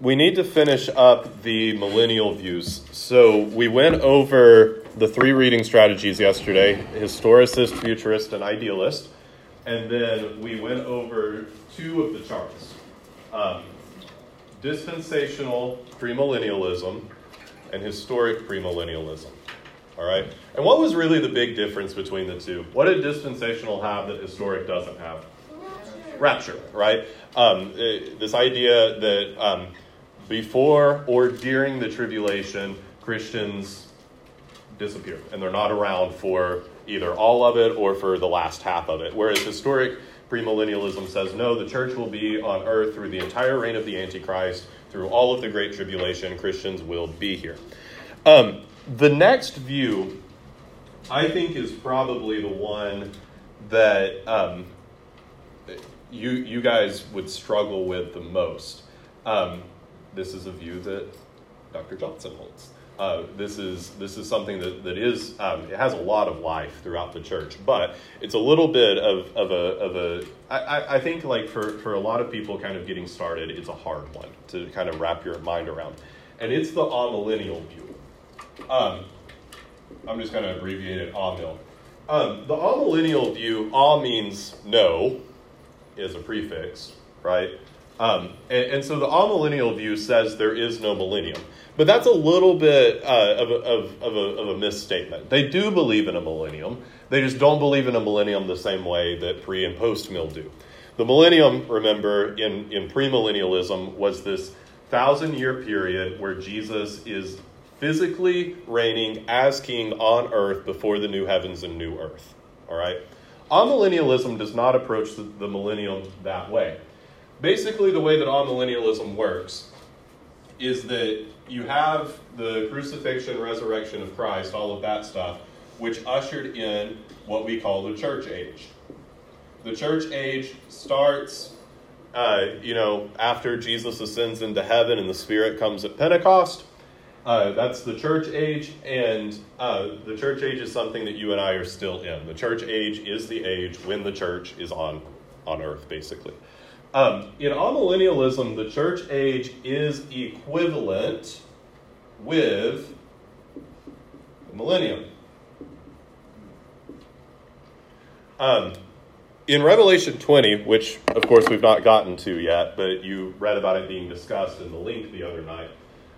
we need to finish up the millennial views. So we went over the three reading strategies yesterday historicist, futurist, and idealist. And then we went over two of the charts um, dispensational premillennialism and historic premillennialism. All right? And what was really the big difference between the two? What did dispensational have that historic doesn't have? Rapture, right? Um, eh, this idea that um, before or during the tribulation, Christians disappear and they're not around for either all of it or for the last half of it. Whereas historic premillennialism says no, the church will be on earth through the entire reign of the Antichrist, through all of the great tribulation, Christians will be here. Um, the next view, I think, is probably the one that um, you you guys would struggle with the most. Um, this is a view that Dr. Johnson holds. Uh, this is this is something that that is um, it has a lot of life throughout the church, but it's a little bit of of a of a I, I think like for for a lot of people kind of getting started, it's a hard one to kind of wrap your mind around, and it's the amillennial view. Um, I'm just going to abbreviate it amil. Um, the amillennial view, a means no, is a prefix, right? Um, and, and, so the amillennial view says there is no millennium. But that's a little bit uh, of, a, of, of, a, of a misstatement. They do believe in a millennium, they just don't believe in a millennium the same way that pre and post mill do. The millennium, remember, in, in premillennialism, was this thousand year period where Jesus is physically reigning as king on earth before the new heavens and new earth. All right? Amillennialism does not approach the, the millennium that way. Basically, the way that amillennialism works is that you have the crucifixion, resurrection of Christ, all of that stuff, which ushered in what we call the church age. The church age starts, uh, you know, after Jesus ascends into heaven and the Spirit comes at Pentecost. Uh, that's the church age, and uh, the church age is something that you and I are still in. The church age is the age when the church is on, on earth, basically. Um, in amillennialism, the church age is equivalent with the millennium. Um, in Revelation 20, which of course we've not gotten to yet, but you read about it being discussed in the link the other night.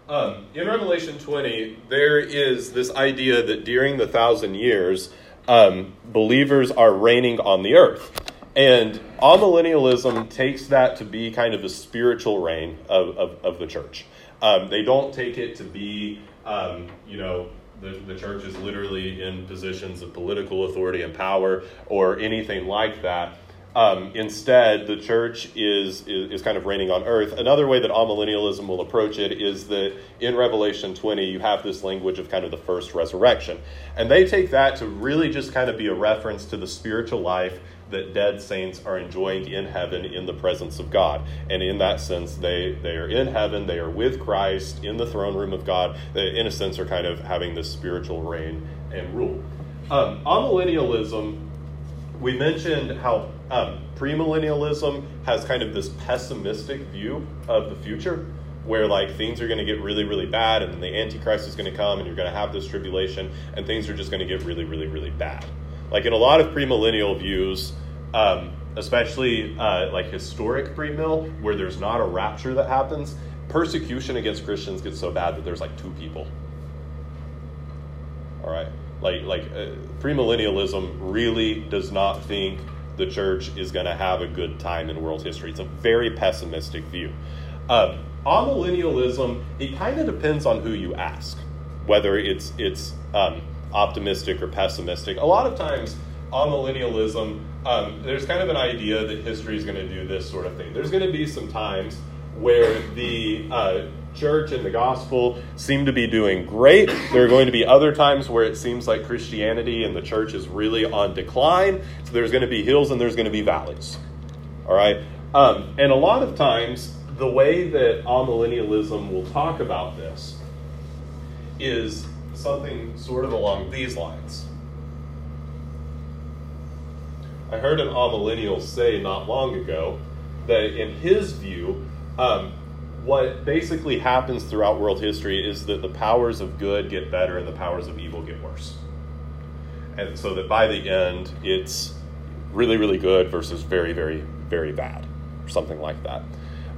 Um, in Revelation 20, there is this idea that during the thousand years, um, believers are reigning on the earth. And amillennialism takes that to be kind of a spiritual reign of, of, of the church. Um, they don't take it to be, um, you know, the, the church is literally in positions of political authority and power or anything like that. Um, instead, the church is, is, is kind of reigning on earth. Another way that amillennialism will approach it is that in Revelation 20, you have this language of kind of the first resurrection. And they take that to really just kind of be a reference to the spiritual life that dead saints are enjoying in heaven in the presence of God. And in that sense, they, they are in heaven, they are with Christ in the throne room of God. They, in a sense, are kind of having this spiritual reign and rule. Um, amillennialism we mentioned how um, premillennialism has kind of this pessimistic view of the future where like things are going to get really really bad and the antichrist is going to come and you're going to have this tribulation and things are just going to get really really really bad like in a lot of premillennial views um, especially uh, like historic premill where there's not a rapture that happens persecution against christians gets so bad that there's like two people all right like like uh, premillennialism really does not think the church is going to have a good time in world history. It's a very pessimistic view. Um, amillennialism, it kind of depends on who you ask, whether it's it's um, optimistic or pessimistic. A lot of times, amillennialism, um, there's kind of an idea that history is going to do this sort of thing. There's going to be some times where the uh, church and the gospel seem to be doing great. There are going to be other times where it seems like Christianity and the church is really on decline. So there's going to be hills and there's going to be valleys. All right? Um, and a lot of times, the way that amillennialism will talk about this is something sort of along these lines. I heard an amillennial say not long ago that in his view, um, what basically happens throughout world history is that the powers of good get better and the powers of evil get worse. And so that by the end, it's really, really good versus very, very, very bad, or something like that.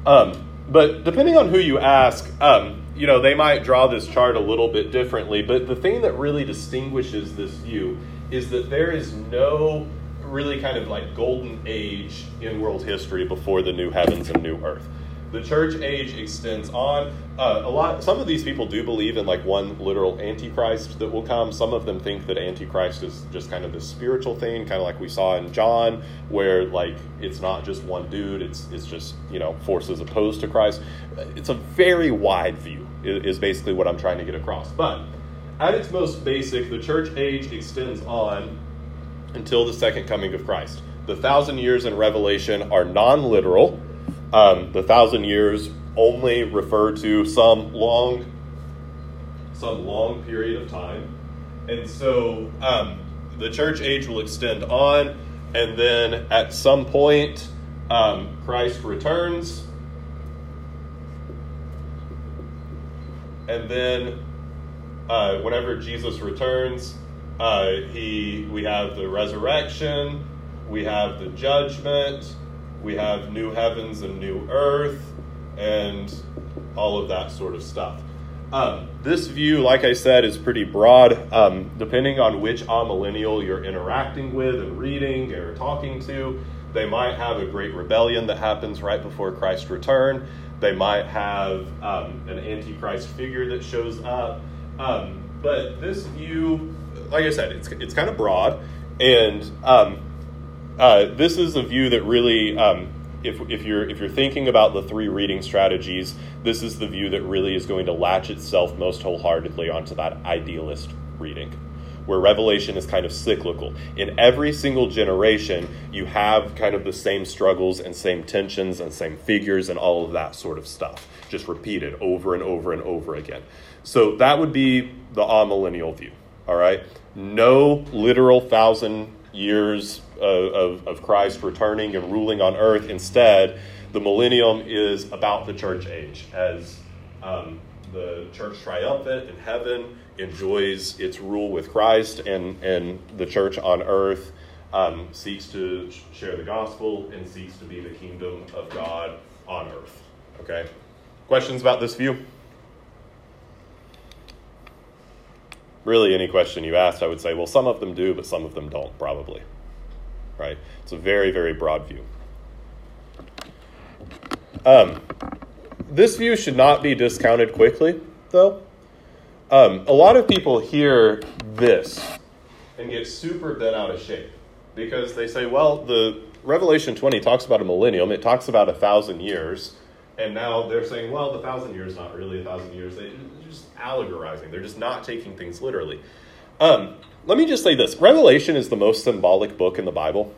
Um, but depending on who you ask, um, you know, they might draw this chart a little bit differently. But the thing that really distinguishes this view is that there is no really kind of like golden age in world history before the new heavens and new earth the church age extends on. Uh, a lot. Some of these people do believe in like one literal antichrist that will come. Some of them think that antichrist is just kind of this spiritual thing, kind of like we saw in John, where like it's not just one dude. It's it's just you know forces opposed to Christ. It's a very wide view. Is basically what I'm trying to get across. But at its most basic, the church age extends on until the second coming of Christ. The thousand years in Revelation are non literal um, the thousand years only refer to some long, some long period of time, and so um, the church age will extend on, and then at some point, um, Christ returns, and then uh, whenever Jesus returns, uh, he we have the resurrection, we have the judgment we have new heavens and new earth and all of that sort of stuff. Um, this view, like I said, is pretty broad. Um, depending on which amillennial you're interacting with and reading or talking to, they might have a great rebellion that happens right before Christ's return. They might have um, an antichrist figure that shows up. Um, but this view, like I said, it's, it's kind of broad. And um, uh, this is a view that really, um, if, if, you're, if you're thinking about the three reading strategies, this is the view that really is going to latch itself most wholeheartedly onto that idealist reading, where Revelation is kind of cyclical. In every single generation, you have kind of the same struggles and same tensions and same figures and all of that sort of stuff, just repeated over and over and over again. So that would be the amillennial view, all right? No literal thousand years of, of Christ returning and ruling on earth. Instead, the millennium is about the church age as um, the church triumphant in heaven enjoys its rule with Christ, and, and the church on earth um, seeks to share the gospel and seeks to be the kingdom of God on earth. Okay? Questions about this view? Really, any question you asked, I would say, well, some of them do, but some of them don't, probably right? It's a very, very broad view. Um, this view should not be discounted quickly, though. Um, a lot of people hear this and get super bent out of shape because they say, well, the Revelation 20 talks about a millennium, it talks about a thousand years, and now they're saying, well, the thousand years not really a thousand years. They're just allegorizing. They're just not taking things literally. Um, let me just say this Revelation is the most symbolic book in the Bible.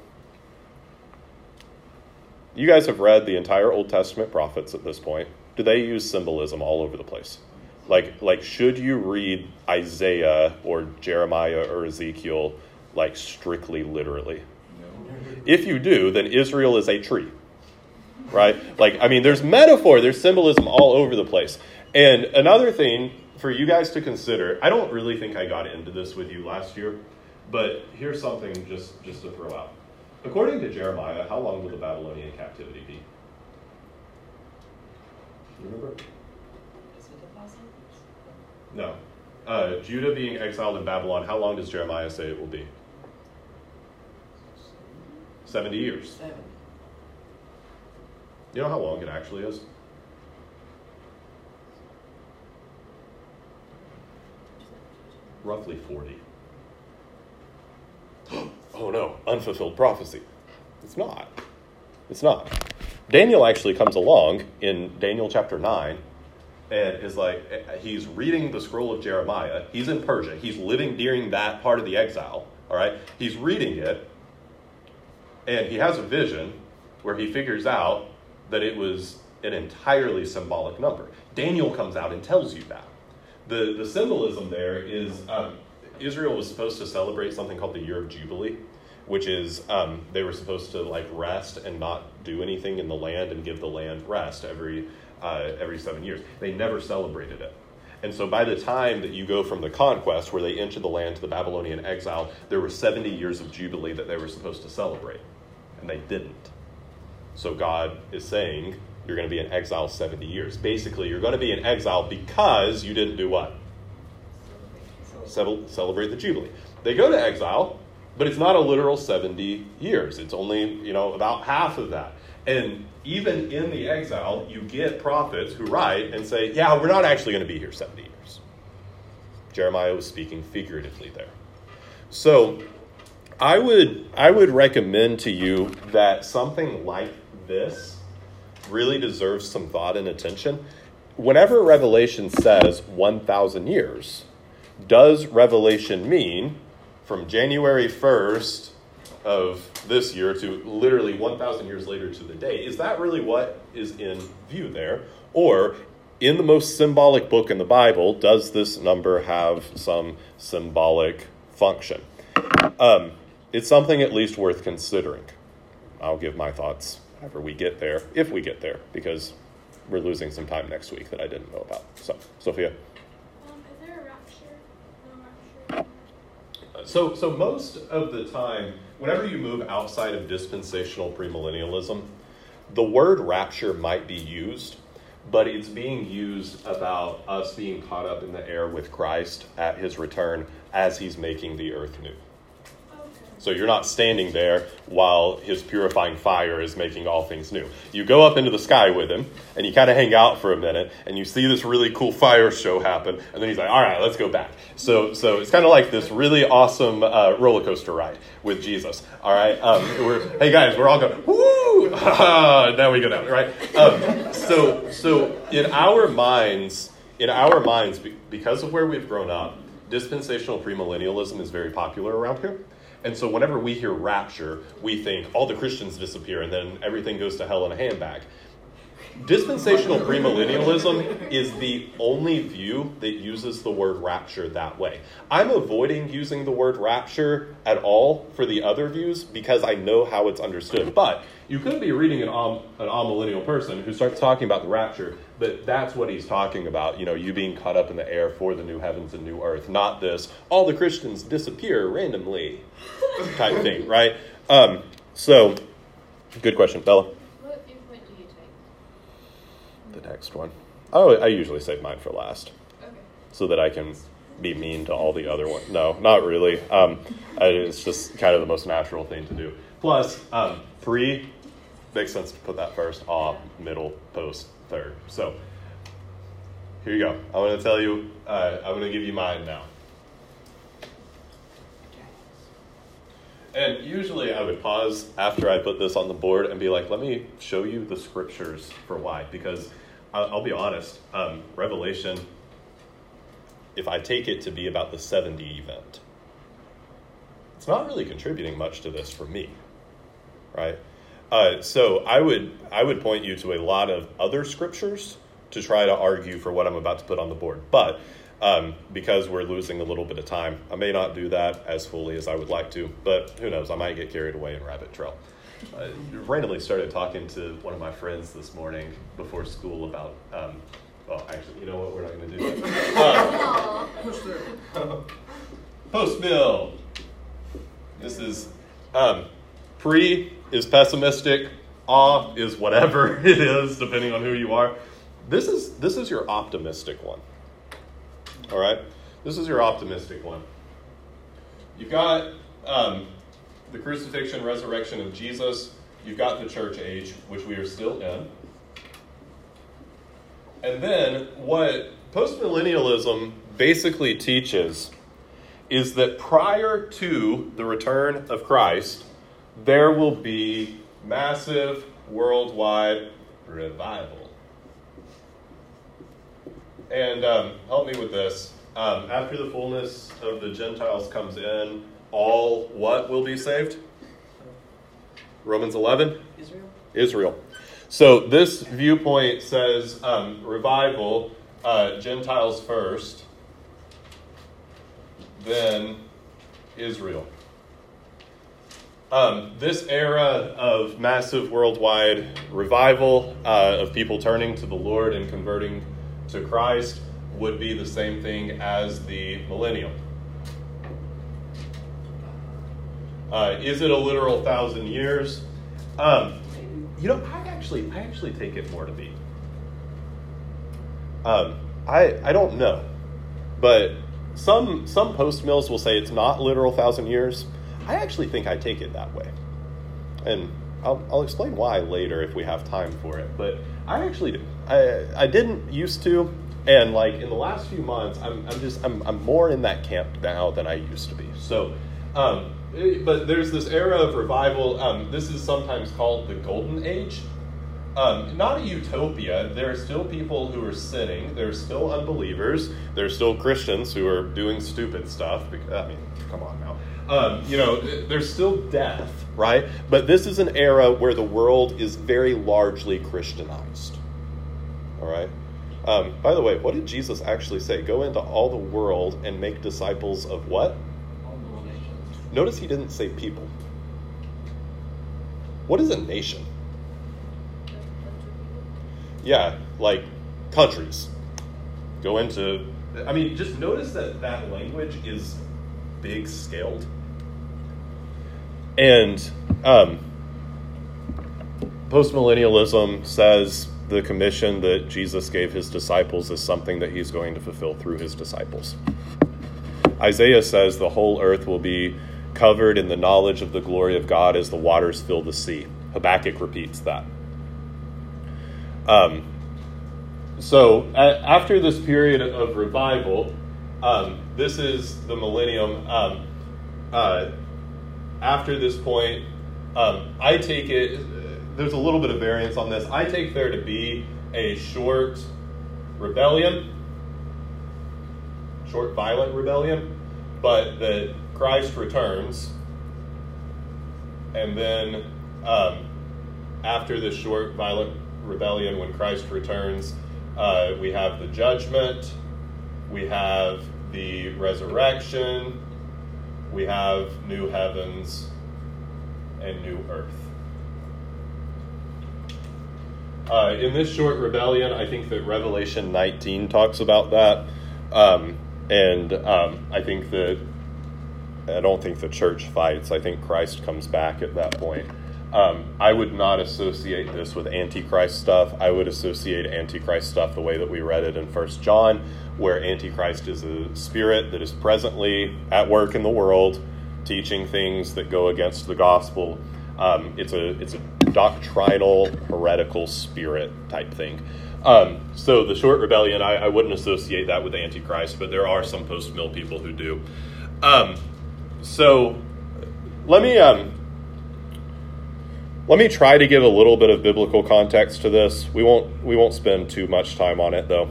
You guys have read the entire Old Testament prophets at this point. Do they use symbolism all over the place? Like, like should you read Isaiah or Jeremiah or Ezekiel like strictly literally? No. If you do, then Israel is a tree, right? Like, I mean, there's metaphor, there's symbolism all over the place. And another thing for you guys to consider, I don't really think I got into this with you last year, but here's something just, just to throw out. According to Jeremiah, how long will the Babylonian captivity be? You remember? No. Uh, Judah being exiled in Babylon, how long does Jeremiah say it will be? 70 years. Seven. You know how long it actually is? roughly 40. oh no, unfulfilled prophecy. It's not. It's not. Daniel actually comes along in Daniel chapter 9 and is like, he's reading the scroll of Jeremiah. He's in Persia. He's living during that part of the exile. All right? He's reading it and he has a vision where he figures out that it was an entirely symbolic number. Daniel comes out and tells you that the, the symbolism there is um, Israel was supposed to celebrate something called the Year of Jubilee, which is um, they were supposed to like rest and not do anything in the land and give the land rest every uh, every seven years. They never celebrated it. And so by the time that you go from the conquest, where they entered the land, to the Babylonian exile, there were 70 years of Jubilee that they were supposed to celebrate. And they didn't. So God is saying, you're going to be in exile 70 years. Basically, you're going to be in exile because you didn't do what? Celebrate the Jubilee. They go to exile, but it's not a literal 70 years. It's only, you know, about half of that. And even in the exile, you get prophets who write and say, yeah, we're not actually going to be here 70 years. Jeremiah was speaking figuratively there. So I would, I would recommend to you that something like this really deserves some thought and attention. Whenever Revelation says 1,000 years, does Revelation mean from January 1st of this year to literally 1,000 years later to the day. Is that really what is in view there? Or, in the most symbolic book in the Bible, does this number have some symbolic function? Um, it's something at least worth considering. I'll give my thoughts after we get there, if we get there, because we're losing some time next week that I didn't know about. So, Sophia. So, so most of the time, whenever you move outside of dispensational premillennialism, the word rapture might be used, but it's being used about us being caught up in the air with Christ at his return as he's making the earth new. So you're not standing there while his purifying fire is making all things new. You go up into the sky with him and you kind of hang out for a minute and you see this really cool fire show happen and then he's like, all right, let's go back. So, so it's kind of like this really awesome uh, roller coaster ride with Jesus. All right. Um, we're, hey guys, we're all going, woo! now we go down, right? Um, so, so in our minds, in our minds, because of where we've grown up, dispensational premillennialism is very popular around here. And so whenever we hear rapture, we think all the Christians disappear and then everything goes to hell in a handbag. Dispensational premillennialism is the only view that uses the word rapture that way. I'm avoiding using the word rapture at all for the other views because I know how it's understood. But you could be reading an, um, an amillennial person who starts talking about the rapture, but that's what he's talking about. You know, you being caught up in the air for the new heavens and new earth, not this all the Christians disappear randomly type thing, right? Um, so, good question, Bella. What viewpoint do you take? The next one. Oh, I usually save mine for last, Okay. so that I can be mean to all the other ones. No, not really. Um, I, it's just kind of the most natural thing to do. Plus, um, pre makes sense to put that first, off, middle, post, third. So here you go. I'm going to tell you, uh, I'm going to give you mine now. And usually I would pause after I put this on the board and be like, let me show you the scriptures for why. Because I'll, be honest, um, Revelation, if I take it to be about the 70 event, it's not really contributing much to this for me right? Uh, so I would I would point you to a lot of other scriptures to try to argue for what I'm about to put on the board. But um, because we're losing a little bit of time, I may not do that as fully as I would like to. But who knows? I might get carried away in rabbit trail. I randomly started talking to one of my friends this morning before school about. Um, well, actually, you know what? We're not going to do that. Uh, post mill. This is um, pre is pessimistic, awe is whatever it is, depending on who you are. This is this is your optimistic one. All right, this is your optimistic one. You've got um, the crucifixion, resurrection of Jesus. You've got the church age, which we are still in. And then what postmillennialism basically teaches is that prior to the return of Christ, there will be massive worldwide revival. And um, help me with this. Um, after the fullness of the Gentiles comes in, all what will be saved? Romans 11? Israel. Israel. So this viewpoint says um, revival, uh, Gentiles first, then Israel. Um, this era of massive worldwide revival uh, of people turning to the Lord and converting to Christ would be the same thing as the millennium. Uh, is it a literal thousand years? Um, you know, I actually, I actually take it more to be. Um, I, I don't know, but some some post mills will say it's not literal thousand years. I actually think I take it that way, and I'll, I'll explain why later if we have time for it. But I actually do. I I didn't used to, and like in the last few months, I'm I'm just I'm I'm more in that camp now than I used to be. So. Um, but there's this era of revival. Um, this is sometimes called the golden age um, not a utopia. There are still people who are sinning. There are still unbelievers. There are still Christians who are doing stupid stuff. I mean, come on now. Um, you know, there's still death, right? But this is an era where the world is very largely Christianized. All right? Um, by the way, what did Jesus actually say? Go into all the world and make disciples of what? Notice he didn't say people. What is a nation? yeah, like countries. Go into, I mean, just notice that that language is big scaled. And um, postmillennialism says the commission that Jesus gave his disciples is something that he's going to fulfill through his disciples. Isaiah says the whole earth will be covered in the knowledge of the glory of God as the waters fill the sea. Habakkuk repeats that. Um, so after this period of revival, um, this is the millennium. Um, uh, after this point, um, I take it, there's a little bit of variance on this. I take there to be a short rebellion, short violent rebellion, but that Christ returns, and then um, after this short violent rebellion, when Christ returns, uh, we have the judgment, we have the resurrection, we have new heavens and new earth. Uh, in this short rebellion, I think that Revelation 19 talks about that. Um, and um, I think that, I don't think the church fights. I think Christ comes back at that point. Um, I would not associate this with Antichrist stuff. I would associate Antichrist stuff the way that we read it in First John, where Antichrist is a spirit that is presently at work in the world, teaching things that go against the gospel. Um, it's a it's a doctrinal heretical spirit type thing. Um, so the short rebellion, I, I, wouldn't associate that with Antichrist, but there are some post mill people who do. So let me um, let me try to give a little bit of biblical context to this. We won't we won't spend too much time on it though.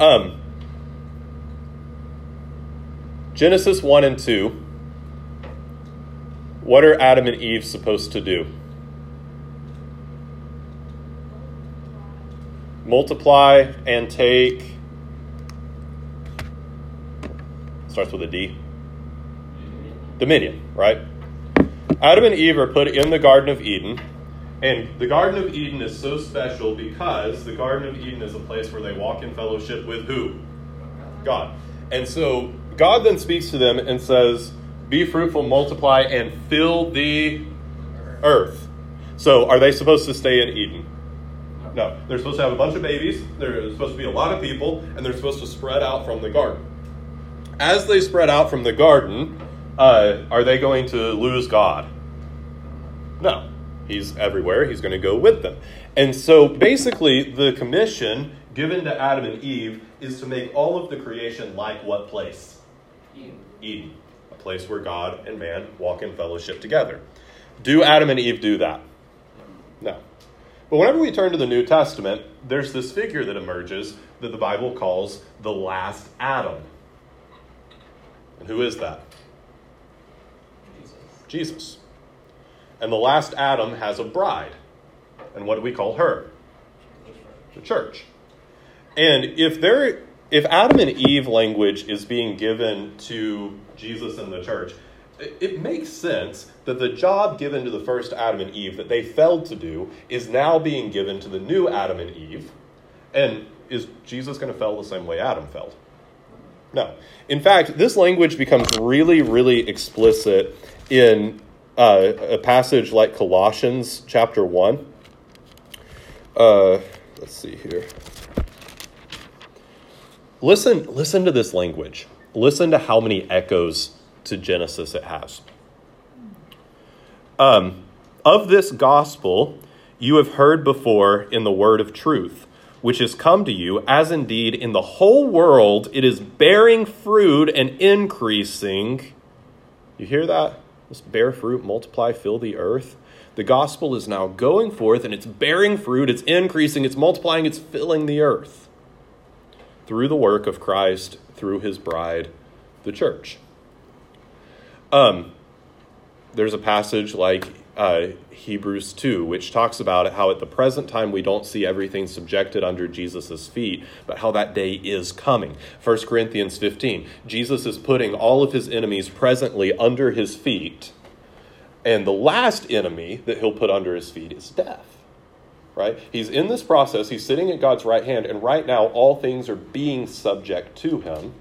Um, Genesis 1 and 2. What are Adam and Eve supposed to do? Multiply and take. Starts with a D. Dominion, right? Adam and Eve are put in the Garden of Eden. And the Garden of Eden is so special because the Garden of Eden is a place where they walk in fellowship with who? God. And so God then speaks to them and says, Be fruitful, multiply, and fill the earth. So are they supposed to stay in Eden? No. They're supposed to have a bunch of babies, there's supposed to be a lot of people, and they're supposed to spread out from the garden. As they spread out from the garden, uh, are they going to lose God? No. He's everywhere. He's going to go with them. And so basically, the commission given to Adam and Eve is to make all of the creation like what place? Eden. Eden. A place where God and man walk in fellowship together. Do Adam and Eve do that? No. But whenever we turn to the New Testament, there's this figure that emerges that the Bible calls the last Adam. And who is that? Jesus. And the last Adam has a bride. And what do we call her? The church. And if there if Adam and Eve language is being given to Jesus and the church, it, makes sense that the job given to the first Adam and Eve that they failed to do is now being given to the new Adam and Eve. And is Jesus going to fail the same way Adam failed? No. In fact, this language becomes really, really explicit in uh, a passage like Colossians chapter 1. Uh, let's see here. Listen, listen to this language. Listen to how many echoes to Genesis it has. Um, of this gospel you have heard before in the word of truth, which has come to you, as indeed in the whole world it is bearing fruit and increasing. You hear that? Bear fruit, multiply, fill the earth. The gospel is now going forth and it's bearing fruit, it's increasing, it's multiplying, it's filling the earth through the work of Christ, through his bride, the church. Um, there's a passage like uh, Hebrews 2, which talks about how at the present time we don't see everything subjected under Jesus' feet, but how that day is coming. 1 Corinthians 15, Jesus is putting all of his enemies presently under his feet, and the last enemy that he'll put under his feet is death. Right? He's in this process, he's sitting at God's right hand, and right now all things are being subject to him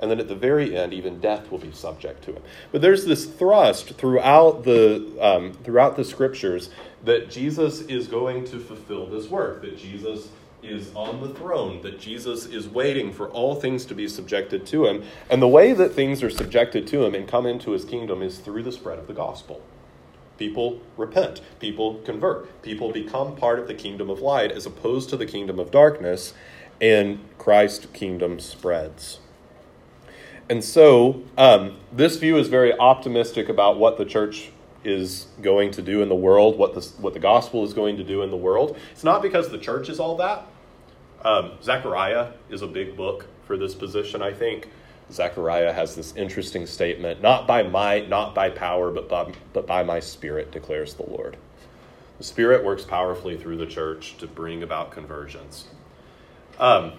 and then at the very end, even death will be subject to him. But there's this thrust throughout the um, throughout the scriptures that Jesus is going to fulfill this work. That Jesus is on the throne. That Jesus is waiting for all things to be subjected to him. And the way that things are subjected to him and come into his kingdom is through the spread of the gospel. People repent. People convert. People become part of the kingdom of light as opposed to the kingdom of darkness, and Christ's kingdom spreads. And so, um, this view is very optimistic about what the church is going to do in the world, what the, what the gospel is going to do in the world. It's not because the church is all that. Um, Zechariah is a big book for this position, I think. Zechariah has this interesting statement not by might, not by power, but by, but by my spirit, declares the Lord. The spirit works powerfully through the church to bring about conversions. Um,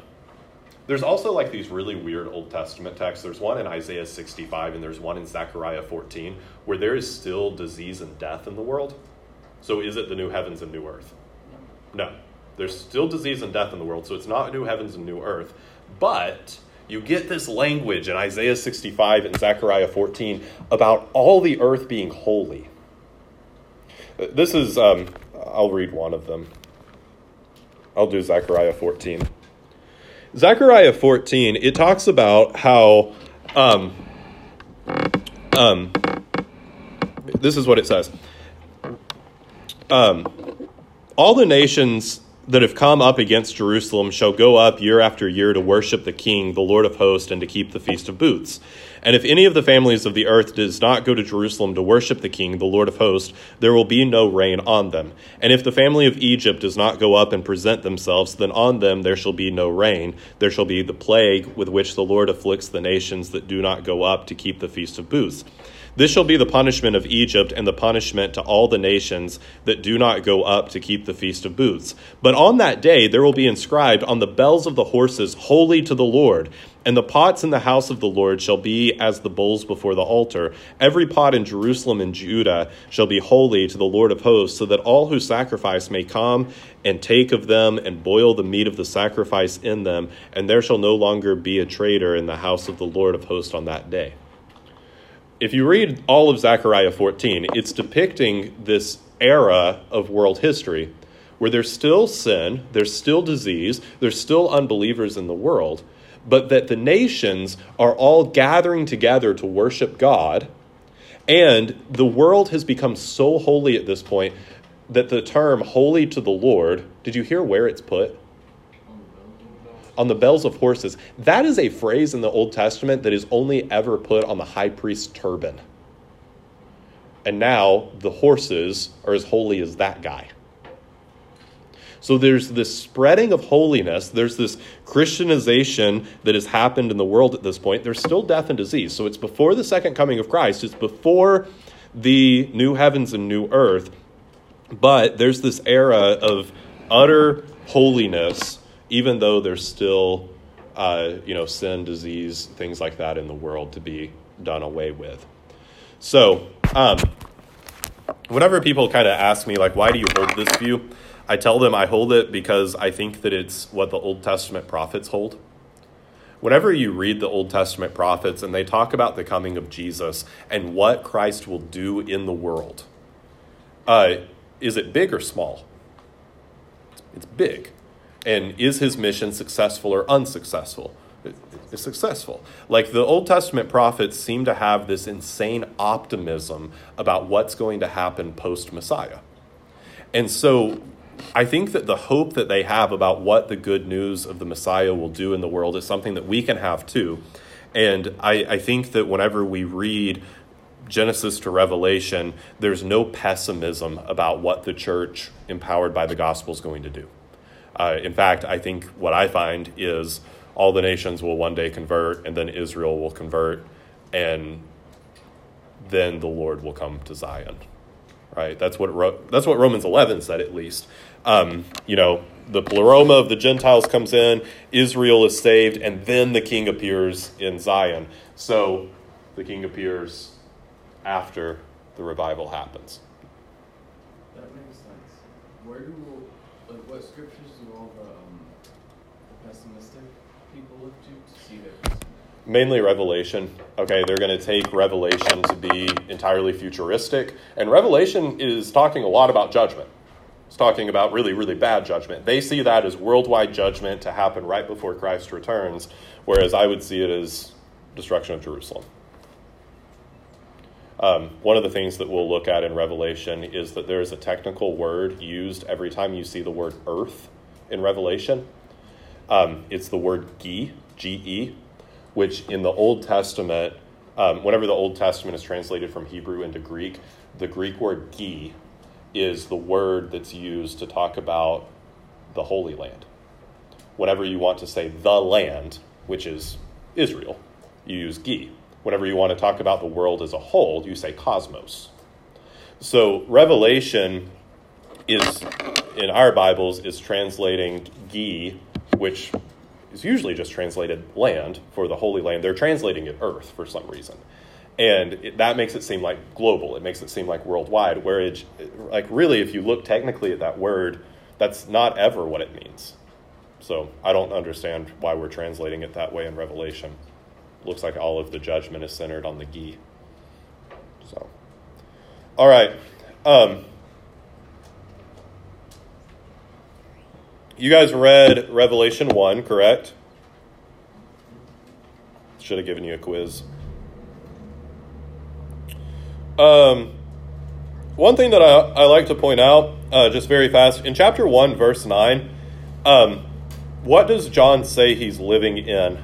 there's also like these really weird Old Testament texts. There's one in Isaiah 65 and there's one in Zechariah 14 where there is still disease and death in the world. So is it the new heavens and new earth? No. There's still disease and death in the world, so it's not new heavens and new earth. But you get this language in Isaiah 65 and Zechariah 14 about all the earth being holy. This is, um, I'll read one of them. I'll do Zechariah 14. Zechariah 14, it talks about how, um, um, this is what it says. Um, all the nations that have come up against Jerusalem shall go up year after year to worship the King, the Lord of hosts, and to keep the Feast of Booths. And if any of the families of the earth does not go to Jerusalem to worship the King, the Lord of hosts, there will be no rain on them. And if the family of Egypt does not go up and present themselves, then on them there shall be no rain. There shall be the plague with which the Lord afflicts the nations that do not go up to keep the Feast of Booths. This shall be the punishment of Egypt and the punishment to all the nations that do not go up to keep the Feast of Booths. But on that day there will be inscribed on the bells of the horses, Holy to the Lord. And the pots in the house of the Lord shall be as the bowls before the altar. Every pot in Jerusalem and Judah shall be holy to the Lord of hosts, so that all who sacrifice may come and take of them and boil the meat of the sacrifice in them, and there shall no longer be a trader in the house of the Lord of hosts on that day if you read all of Zechariah 14, it's depicting this era of world history where there's still sin, there's still disease, there's still unbelievers in the world, but that the nations are all gathering together to worship God. And the world has become so holy at this point that the term holy to the Lord, did you hear where it's put? On the bells of horses. That is a phrase in the Old Testament that is only ever put on the high priest's turban. And now the horses are as holy as that guy. So there's this spreading of holiness. There's this Christianization that has happened in the world at this point. There's still death and disease. So it's before the second coming of Christ, it's before the new heavens and new earth. But there's this era of utter holiness even though there's still, uh, you know, sin, disease, things like that in the world to be done away with. So, um, whenever people kind of ask me, like, why do you hold this view? I tell them I hold it because I think that it's what the Old Testament prophets hold. Whenever you read the Old Testament prophets and they talk about the coming of Jesus and what Christ will do in the world, uh, is it big or small? It's big. And is his mission successful or unsuccessful? It's successful. Like the Old Testament prophets seem to have this insane optimism about what's going to happen post Messiah. And so I think that the hope that they have about what the good news of the Messiah will do in the world is something that we can have too. And I, I think that whenever we read Genesis to Revelation, there's no pessimism about what the church, empowered by the gospel, is going to do. Uh, in fact, I think what I find is all the nations will one day convert, and then Israel will convert, and then the Lord will come to Zion. Right? That's what that's what Romans 11 said, at least. Um, you know, the pleroma of the Gentiles comes in, Israel is saved, and then the king appears in Zion. So the king appears after the revival happens. That makes sense. Where do like what scriptures do all the, um, the pessimistic people look to to see that? Mainly Revelation. Okay, they're going to take Revelation to be entirely futuristic, and Revelation is talking a lot about judgment. It's talking about really, really bad judgment. They see that as worldwide judgment to happen right before Christ returns, whereas I would see it as destruction of Jerusalem. Um, one of the things that we'll look at in Revelation is that there is a technical word used every time you see the word earth in Revelation. Um, it's the word ge, G E, which in the Old Testament, um, whenever the Old Testament is translated from Hebrew into Greek, the Greek word ge is the word that's used to talk about the Holy Land. Whenever you want to say the land, which is Israel, you use ge. Whenever you want to talk about the world as a whole, you say cosmos. So Revelation is in our Bibles is translating ge, which is usually just translated land for the Holy Land. They're translating it earth for some reason. And it, that makes it seem like global. It makes it seem like worldwide where it, like really if you look technically at that word that's not ever what it means. So i don't understand why we're translating it that way in revelation. Looks like all of the judgment is centered on the ge so. All right. Um, you guys read revelation 1 correct should have given you a quiz um, one thing that I, I like to point out, uh, just very fast, in chapter 1, verse 9, um, what does John say he's living in?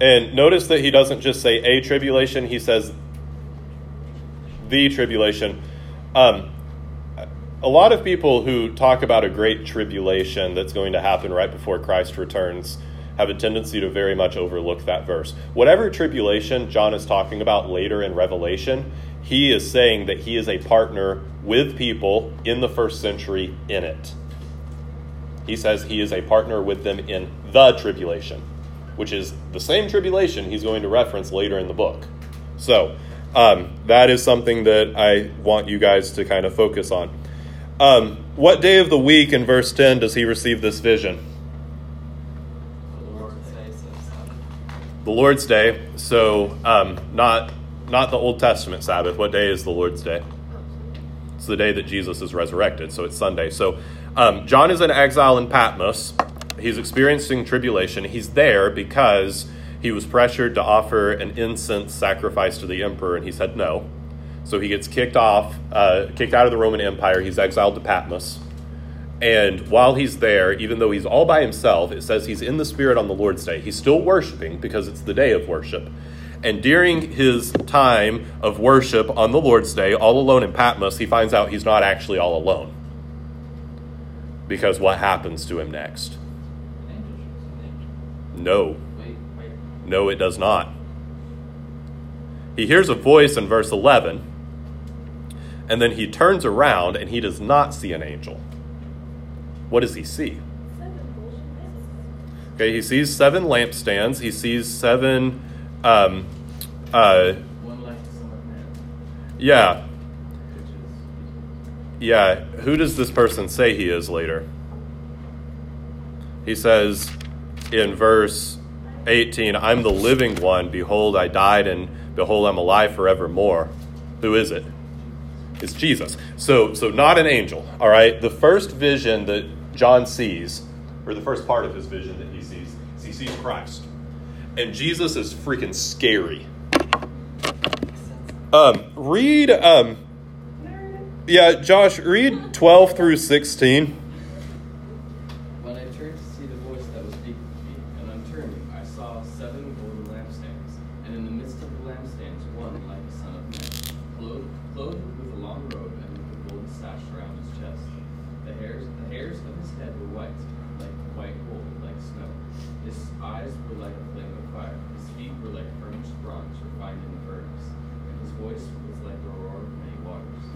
And notice that he doesn't just say a tribulation, he says the tribulation. Um, a lot of people who talk about a great tribulation that's going to happen right before Christ returns have a tendency to very much overlook that verse. Whatever tribulation John is talking about later in Revelation, he is saying that he is a partner with people in the first century in it. He says he is a partner with them in the tribulation, which is the same tribulation he's going to reference later in the book. So, um, that is something that I want you guys to kind of focus on. Um, what day of the week in verse 10 does he receive this vision? the Lord's Day. So um, not not the Old Testament Sabbath. What day is the Lord's Day? It's the day that Jesus is resurrected. So it's Sunday. So um, John is in exile in Patmos. He's experiencing tribulation. He's there because he was pressured to offer an incense sacrifice to the emperor, and he said no. So he gets kicked off, uh, kicked out of the Roman Empire. He's exiled to Patmos. And while he's there, even though he's all by himself, it says he's in the Spirit on the Lord's Day. He's still worshiping because it's the day of worship. And during his time of worship on the Lord's Day, all alone in Patmos, he finds out he's not actually all alone. Because what happens to him next? No. No, it does not. He hears a voice in verse 11, and then he turns around and he does not see an angel. What does he see? Okay, he sees seven lampstands. He sees seven um, Uh, One like the Son of Man, yeah, yeah. Who does this person say he is later? He says in verse 18, I'm the living one. Behold, I died, and behold, I'm alive forevermore. Who is it? It's Jesus. So, so not an angel. All right. The first vision that John sees, or the first part of his vision that he sees, is he sees Christ, and Jesus is freaking scary. Um, read. Um, yeah, Josh, read 12 through 16. When I turned to see the voice that was speaking to me, and on turning, I saw seven golden lampstands, and in the midst of the lampstands one like a son of man, clothed, clothed with a long robe and with a golden sash around his chest. The hairs, the hairs of his head were white, like white wool, like snow. His eyes were like a flame of fire. His feet were like burnished bronze refined in the furnace, and his voice was like the roar of many waters.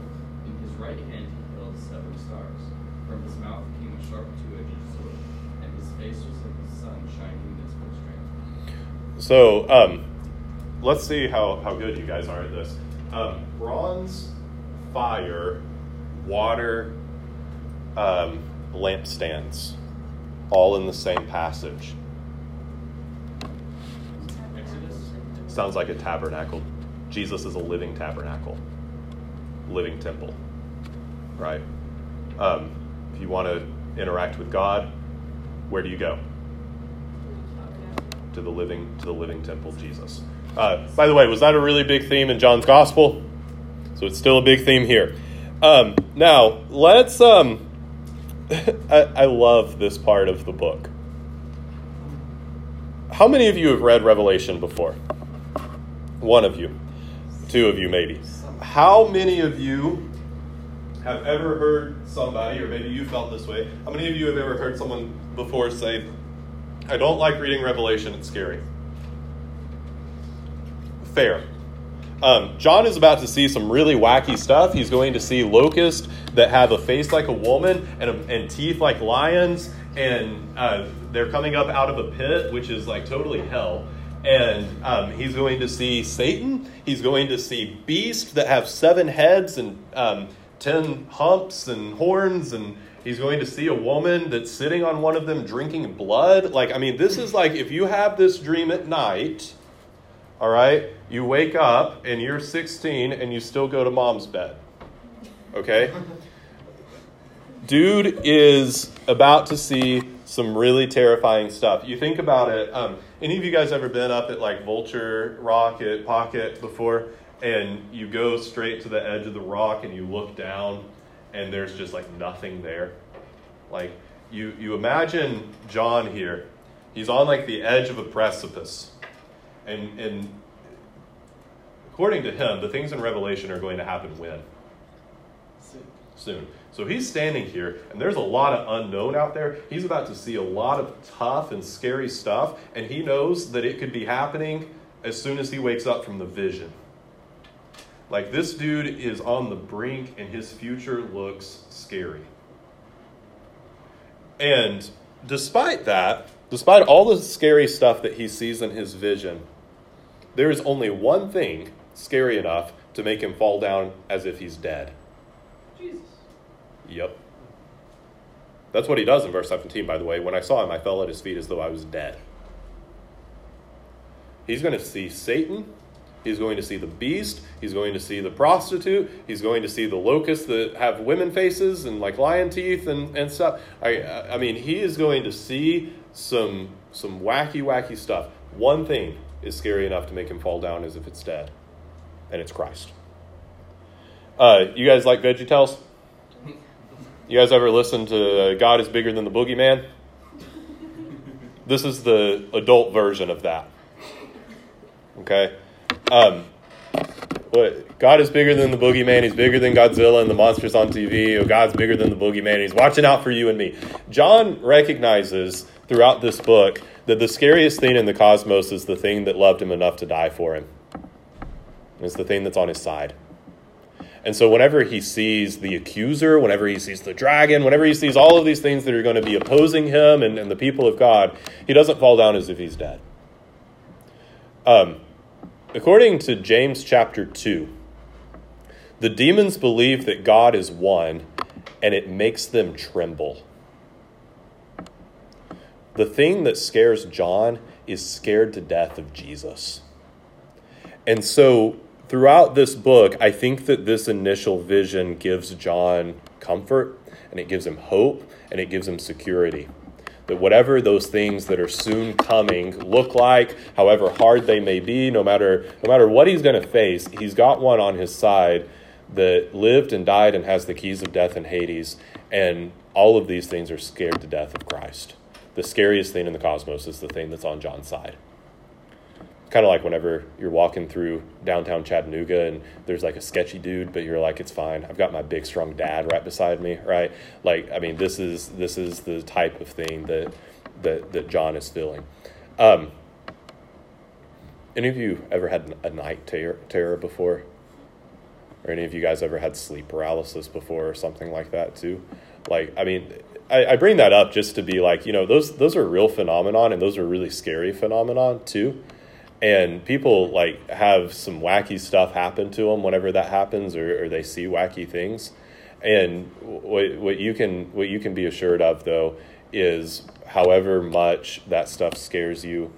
In his right hand he held seven stars. From his mouth came a sharp two-edged sword, and his face was like the sun shining in its full strength. So, um, let's see how, how good you guys are at this. Um, bronze, fire, water, um, lampstands, all in the same passage. Exodus. Sounds like a tabernacle. Jesus is a living tabernacle, living temple, right? Um, if you want to interact with God, where do you go? To the living to the living temple, Jesus. Uh, by the way, was that a really big theme in John's gospel? So it's still a big theme here. Um, now let's. Um, I, I love this part of the book. How many of you have read Revelation before? One of you, two of you, maybe. How many of you have ever heard somebody, or maybe you felt this way? How many of you have ever heard someone before say, I don't like reading Revelation, it's scary? Fair. Um, John is about to see some really wacky stuff. He's going to see locusts that have a face like a woman and, a, and teeth like lions, and uh, they're coming up out of a pit, which is like totally hell. And um, he's going to see Satan. He's going to see beasts that have seven heads and um, ten humps and horns, and he's going to see a woman that's sitting on one of them drinking blood. Like, I mean, this is like if you have this dream at night all right? You wake up and you're 16 and you still go to mom's bed. Okay? Dude is about to see some really terrifying stuff. You think about it. Um, any of you guys ever been up at like Vulture Rock at Pocket before? And you go straight to the edge of the rock and you look down and there's just like nothing there. Like you, you imagine John here. He's on like the edge of a precipice and, and according to him, the things in Revelation are going to happen when? Soon. So he's standing here, and there's a lot of unknown out there. He's about to see a lot of tough and scary stuff, and he knows that it could be happening as soon as he wakes up from the vision. Like this dude is on the brink, and his future looks scary. And despite that, despite all the scary stuff that he sees in his vision, there is only one thing scary enough to make him fall down as if he's dead. Jesus. Yep. That's what he does in verse 17, by the way. When I saw him, I fell at his feet as though I was dead. He's going to see Satan. He's going to see the beast. He's going to see the prostitute. He's going to see the locusts that have women faces and like lion teeth and, and stuff. I, I mean, he is going to see some, some wacky, wacky stuff. One thing is scary enough to make him fall down as if it's dead, and it's Christ. Uh, you guys like Veggie Tales? You guys ever listen to uh, God is Bigger Than the Boogeyman? This is the adult version of that. Okay? Um, what, God is bigger than the boogeyman. He's bigger than Godzilla and the monsters on TV. God's bigger than the boogeyman. He's watching out for you and me. John recognizes throughout this book that the scariest thing in the cosmos is the thing that loved him enough to die for him. It's the thing that's on his side. And so, whenever he sees the accuser, whenever he sees the dragon, whenever he sees all of these things that are going to be opposing him and, and the people of God, he doesn't fall down as if he's dead. Um, according to James chapter 2, the demons believe that God is one and it makes them tremble. The thing that scares John is scared to death of Jesus. And so throughout this book, I think that this initial vision gives John comfort and it gives him hope and it gives him security. That whatever those things that are soon coming look like, however hard they may be, no matter no matter what he's going to face, he's got one on his side that lived and died and has the keys of death and Hades, and all of these things are scared to death of Christ. The scariest thing in the cosmos is the thing that's on John's side kind of like whenever you're walking through downtown Chattanooga and there's like a sketchy dude, but you're like, it's fine. I've got my big strong dad right beside me, right? Like, I mean, this is this is the type of thing that that that John is feeling. Um, any of you ever had a night terror, terror before? Or any of you guys ever had sleep paralysis before, or something like that too? Like, I mean, I, I bring that up just to be like, you know, those those are real phenomenon, and those are really scary phenomenon too and people like have some wacky stuff happen to them whenever that happens or, or they see wacky things. And what, what you can what you can be assured of though is however much that stuff scares you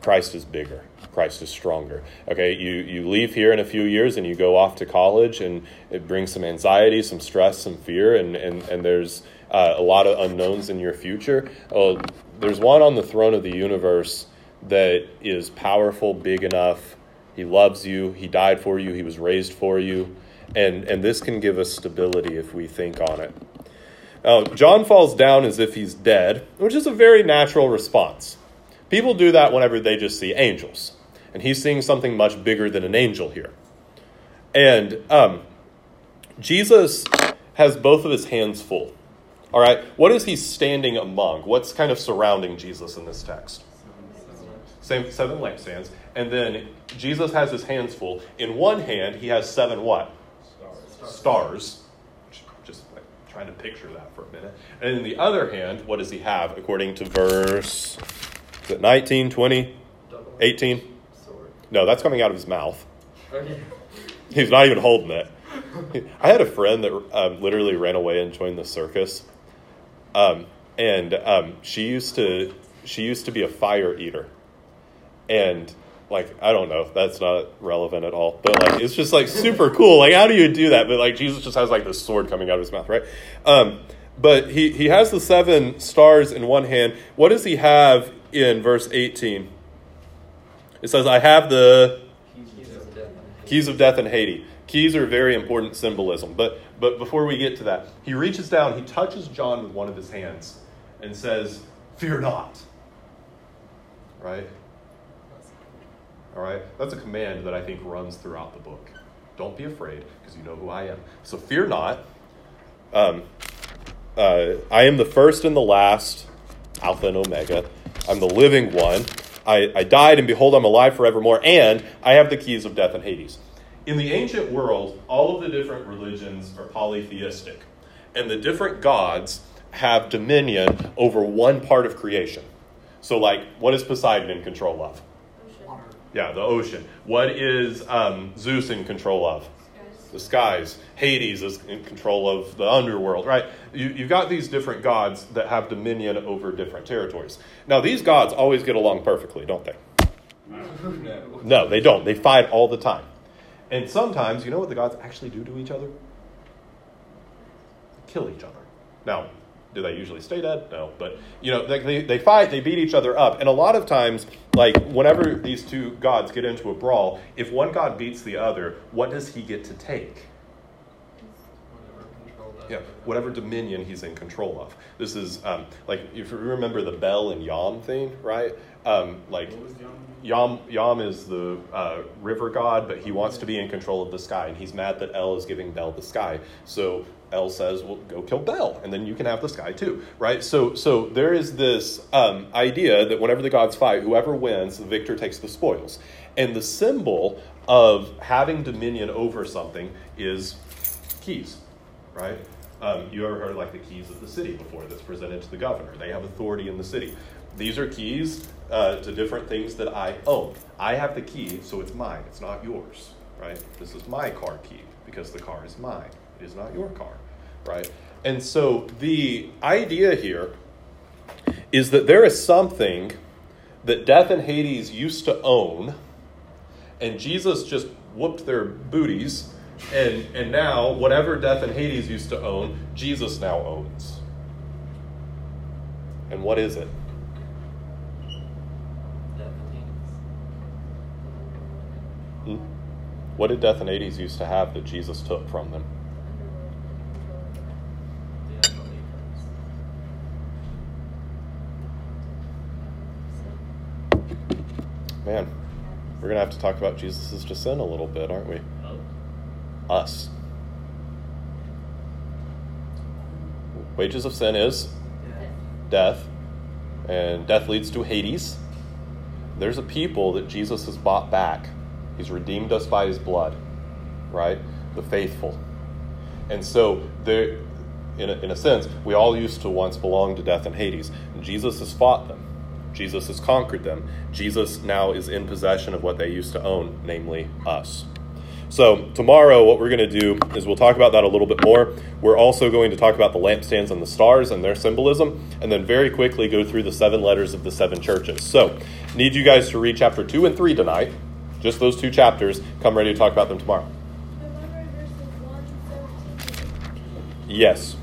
christ is bigger. Christ is stronger. Okay you you leave here in a few years and you go off to college and it brings some anxiety some stress some fear and and, and there's uh, a lot of unknowns in your future. Oh, there's one on the throne of the universe that is powerful, big enough. He loves you. He died for you. He was raised for you. And, and this can give us stability if we think on it. Now, John falls down as if he's dead, which is a very natural response. People do that whenever they just see angels. And he's seeing something much bigger than an angel here. And um, Jesus has both of his hands full. All right, what is he standing among? What's kind of surrounding Jesus in this text? Same seven lampstands. And then Jesus has his hands full. In one hand, he has seven what? Stars. Stars. Just like trying to picture that for a minute. And in the other hand, what does he have according to verse is it 19, 20, 18? No, that's coming out of his mouth. He's not even holding it. I had a friend that um, literally ran away and joined the circus. Um, and um, she used to she used to be a fire eater and like I don't know, that's not relevant at all. But like it's just like super cool. Like how do you do that? But like Jesus just has like this sword coming out of his mouth, right? Um, but he he has the seven stars in one hand. What does he have in verse eighteen? It says, "I have the keys of death, keys of death and Hades." Keys are very important symbolism. But but before we get to that, he reaches down, he touches John with one of his hands, and says, "Fear not." Right all right? That's a command that I think runs throughout the book. Don't be afraid, because you know who I am. So fear not. Um, uh, I am the first and the last, Alpha and Omega. I'm the living one. I, I died, and behold, I'm alive forevermore, and I have the keys of death and Hades. In the ancient world, all of the different religions are polytheistic, and the different gods have dominion over one part of creation. So, like, what is Poseidon in control of? Yeah, the ocean. What is um, Zeus in control of? The skies. Hades is in control of the underworld, right? You, you've got these different gods that have dominion over different territories. Now, these gods always get along perfectly, don't they? No. no, they don't. They fight all the time. And sometimes, you know what the gods actually do to each other? Kill each other. Now, do they usually stay dead? No, but you know they, they, they, fight, they beat each other up, and a lot of times, like whenever these two gods get into a brawl, if one god beats the other, what does he get to take? Yeah, whatever dominion he's in control of. This is um, like if you remember the Baal and Yam thing, right? Um, like Yam Yam is the uh, river god, but he wants to be in control of the sky, and he's mad that El is giving Baal the sky. So El says, "Well, go kill Baal, and then you can have the sky too." Right? So, so there is this um, idea that whenever the gods fight, whoever wins, the victor takes the spoils, and the symbol of having dominion over something is keys, right? Um, you ever heard like the keys of the city before that's presented to the governor? They have authority in the city. These are keys uh, to different things that I own. I have the key, so it's mine. It's not yours, right? This is my car key because the car is mine. It is not your car, right? And so the idea here is that there is something that death and Hades used to own, and Jesus just whooped their booties, and, and now whatever death and Hades used to own, Jesus now owns. And what is it? Hmm? What did death and Hades used to have that Jesus took from them? Man, we're going to have to talk about Jesus' descent a little bit, aren't we? Oh. Us. Wages of sin is death, and death leads to Hades. There's a people that Jesus has bought back. He's redeemed us by his blood, right? The faithful. And so, there, in a, in a sense, we all used to once belong to death and Hades. And Jesus has fought them. Jesus has conquered them. Jesus now is in possession of what they used to own, namely us. So, tomorrow, what we're going to do is we'll talk about that a little bit more. We're also going to talk about the lampstands and the stars and their symbolism, and then very quickly go through the seven letters of the seven churches. So, need you guys to read chapter 2 and 3 tonight, just those two chapters. Come ready to talk about them tomorrow. Yes.